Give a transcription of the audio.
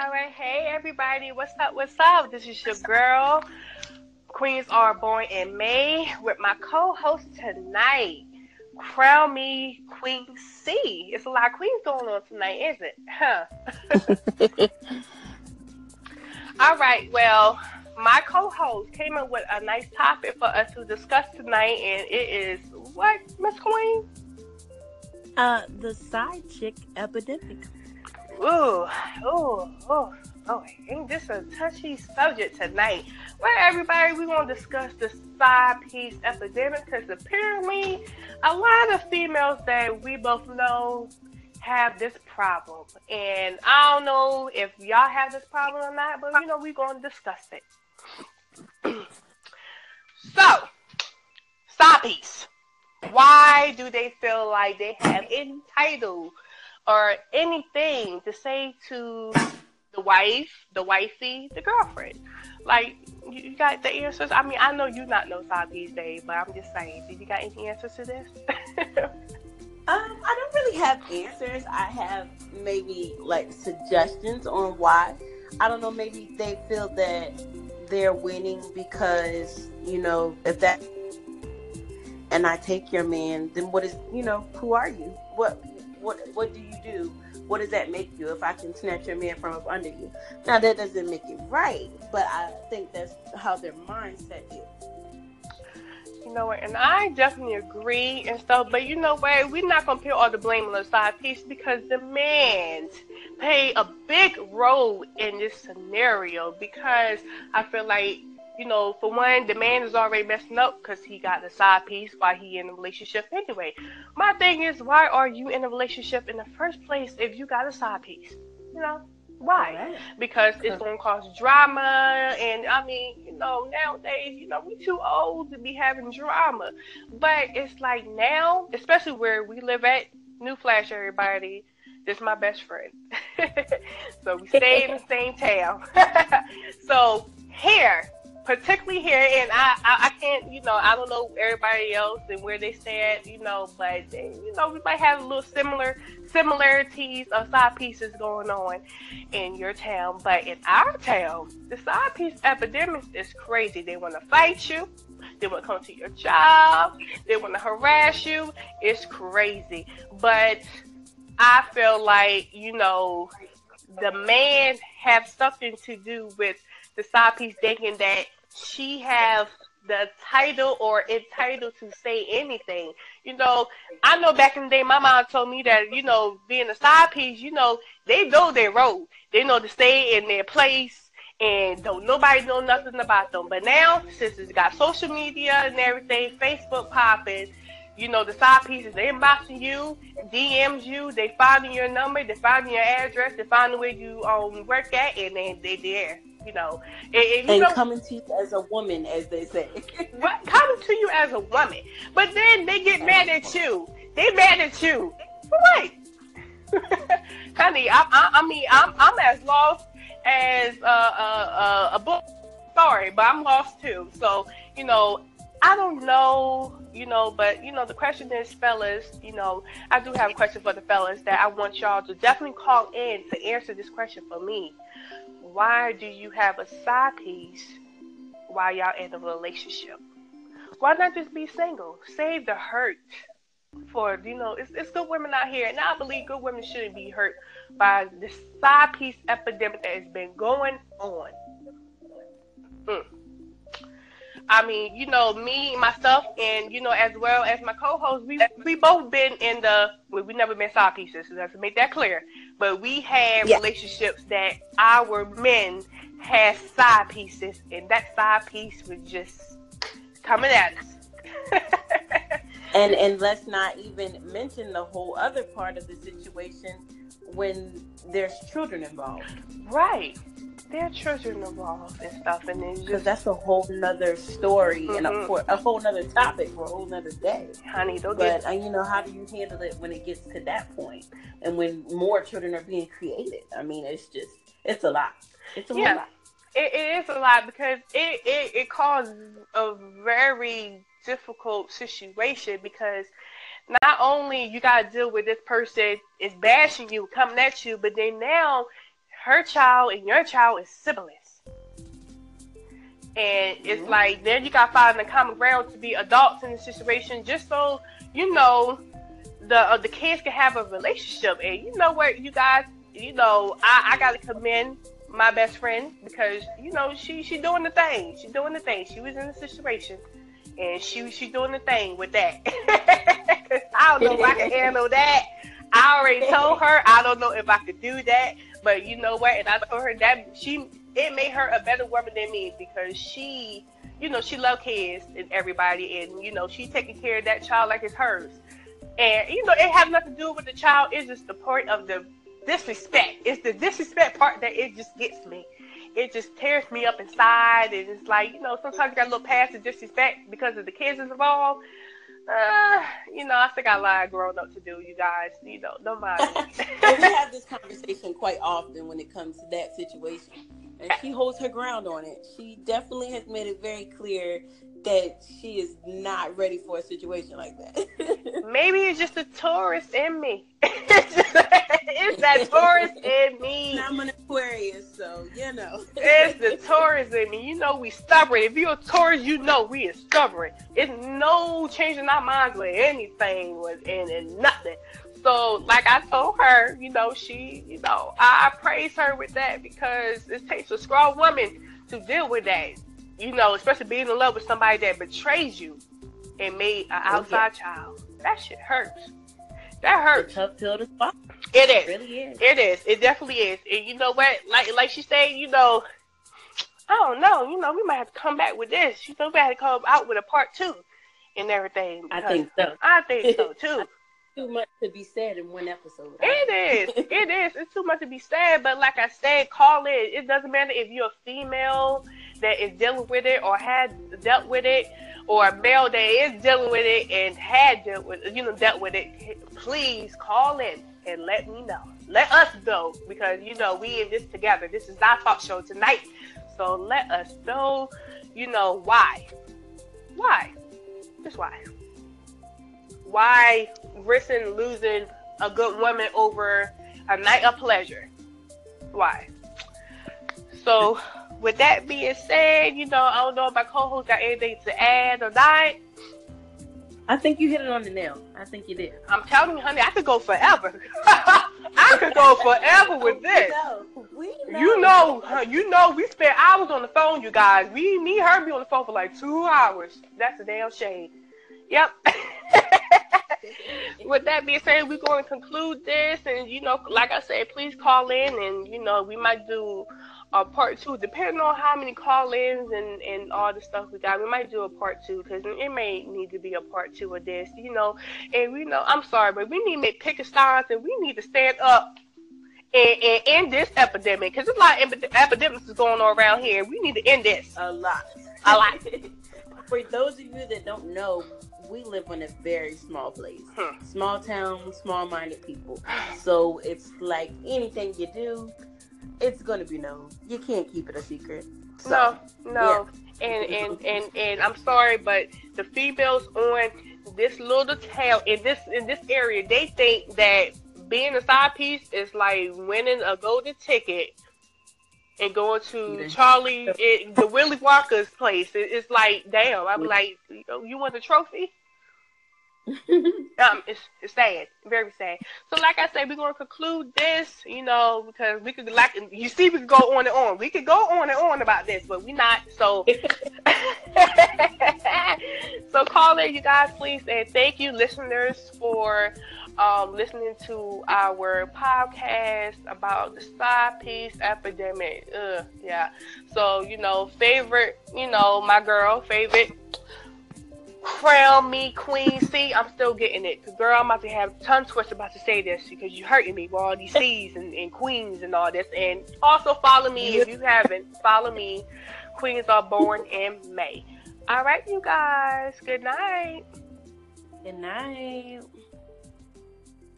All right, hey everybody, what's up? What's up? This is your girl, Queens Are Born in May, with my co-host tonight, Crown Me Queen C. It's a lot of queens going on tonight, is it? Huh? All right, well, my co-host came up with a nice topic for us to discuss tonight, and it is what, Miss Queen? Uh, the side chick epidemic. Ooh, ooh, ooh. Oh, ain't this a touchy subject tonight? Well, everybody, we're going to discuss the side piece epidemic because apparently a lot of females that we both know have this problem. And I don't know if y'all have this problem or not, but you know, we're going to discuss it. so, side piece. Why do they feel like they have entitled or anything to say to the wife, the wifey, the girlfriend. Like you got the answers. I mean, I know you not know side these days, but I'm just saying. did you got any answers to this? um, I don't really have answers. I have maybe like suggestions on why. I don't know. Maybe they feel that they're winning because you know if that and I take your man, then what is you know who are you? What what what do you do? What does that make you if I can snatch your man from up under you? Now that doesn't make it right, but I think that's how their mindset is. You know what, and I definitely agree and stuff, but you know what, we're not gonna put all the blame on the side piece because the man play a big role in this scenario because I feel like you know, for one, the man is already messing up because he got the side piece while he in a relationship anyway. My thing is, why are you in a relationship in the first place if you got a side piece? You know, why? Right. Because it's gonna cause drama, and I mean, you know, nowadays, you know, we too old to be having drama. But it's like now, especially where we live at. New flash, everybody. This is my best friend. so we stay in the same town. so here particularly here, and I, I, I, can't, you know, I don't know everybody else and where they stand, you know, but you know, we might have a little similar similarities of side pieces going on in your town, but in our town, the side piece epidemic is crazy. They want to fight you. They want to come to your job. They want to harass you. It's crazy, but I feel like you know the man have something to do with the side piece thinking that she have the title or entitled to say anything. You know, I know back in the day, my mom told me that, you know, being a side piece, you know, they know their role. They know to stay in their place and don't nobody know nothing about them. But now, since it's got social media and everything, Facebook popping, you know, the side pieces, they inboxing you, DMs you, they finding your number, they finding your address, they finding where you um work at, and then they there you know, and, and, and know, coming to you as a woman, as they say. what coming to you as a woman, but then they get mad at you. They mad at you. What? Honey, I, I, I, mean, I'm, I'm as lost as uh, uh, uh, a book. Sorry, but I'm lost too. So, you know, I don't know, you know, but you know, the question is, fellas, you know, I do have a question for the fellas that I want y'all to definitely call in to answer this question for me why do you have a side piece while y'all in a relationship? Why not just be single? Save the hurt for you know it's, it's good women out here and i believe good women shouldn't be hurt by this side piece epidemic that has been going on mm. I mean you know me myself and you know as well as my co-host we we both been in the well, we never been side pieces let's make that clear but we had yeah. relationships that our men had side pieces, and that side piece was just coming at us. and and let's not even mention the whole other part of the situation when there's children involved. Right. There are children involved and stuff, and then because that's a whole nother story mm-hmm. and a, for a whole nother topic for a whole nother day. Honey, don't but get... uh, you know, how do you handle it when it gets to that point, and when more children are being created? I mean, it's just it's a lot. It's a yeah. lot. It, it is a lot because it, it, it causes a very difficult situation because not only you got to deal with this person is bashing you, coming at you, but then now her child and your child is siblings. And it's mm-hmm. like then you gotta find the common ground to be adults in the situation, just so you know the uh, the kids can have a relationship. And you know what, you guys, you know, I, I gotta commend my best friend because you know she she doing the thing. She doing the thing. She was in the situation, and she she doing the thing with that. I don't know if I can handle that. I already told her I don't know if I could do that, but you know what? And I told her that she it made her a better woman than me because she, you know, she loved kids and everybody, and you know, she taking care of that child like it's hers. And you know, it have nothing to do with the child. It's just the part of the disrespect. It's the disrespect part that it just gets me. It just tears me up inside, and it's like you know, sometimes you got a little past the disrespect because of the kids involved. Uh, you know, I think I lied growing up to do, you guys. You know, don't mind we have this conversation quite often when it comes to that situation. And she holds her ground on it. She definitely has made it very clear that she is not ready for a situation like that. Maybe it's just a Taurus in me. it's that Taurus in me. I'm an Aquarius, so you know. it's the Taurus in me. You know we stubborn. If you're a Taurus, you know we are stubborn. It's no changing our minds with anything with and, and nothing. So, like I told her, you know, she, you know, I praise her with that because it takes a strong woman to deal with that you know, especially being in love with somebody that betrays you and made an oh, outside okay. child. That shit hurts. That hurts. Tough pill to swallow. It is. It really is. It is. It definitely is. And you know what? Like like she said, you know, I don't know. You know, we might have to come back with this. You know, we have to come out with a part two and everything. I think so. I think so too. too much to be said in one episode. It is. it is. It's too much to be said. But like I said, call it. It doesn't matter if you're a female that is dealing with it or had dealt with it, or a male that is dealing with it and had dealt with you know dealt with it, please call in and let me know. Let us know because you know we in this together. This is our talk show tonight, so let us know. You know why? Why? Just why? Why risking losing a good woman over a night of pleasure? Why? So with that being said, you know, I don't know if my co-host got anything to add or not. I think you hit it on the nail. I think you did. I'm telling you, honey, I could go forever. I could go forever with this. We know. We know. You know, you know, we spent hours on the phone, you guys. We, me, her, be on the phone for like two hours. That's a damn shame. Yep. with that being said, we're going to conclude this, and you know, like I said, please call in, and you know, we might do a part two, depending on how many call-ins and and all the stuff we got. We might do a part two because it may need to be a part two of this, you know. And we know, I'm sorry, but we need to make picket signs, and we need to stand up and, and end this epidemic because there's a lot of epidemics is going on around here. We need to end this. A lot. A lot. For those of you that don't know, we live in a very small place. Hmm. Small town, small minded people. So it's like anything you do, it's gonna be known. You can't keep it a secret. So, no, no. Yeah. And and and and I'm sorry, but the females on this little town in this in this area, they think that being a side piece is like winning a golden ticket and going to Charlie, it, the Willy Wonka's place. It, it's like, damn. I'm like, you want the trophy? um, it's, it's sad, very sad. So, like I said, we're gonna conclude this, you know, because we could like you see, we could go on and on. We could go on and on about this, but we're not. So, so call in, you guys, please, and thank you, listeners, for um, listening to our podcast about the side piece epidemic. Ugh, yeah. So, you know, favorite, you know, my girl, favorite crown me queen C, I'm still getting it. Cause girl, I'm about to have tongue twist about to say this because you're hurting me with all these C's and, and queens and all this. And also follow me if you haven't. Follow me. Queens are born in May. All right, you guys. Good night. Good night.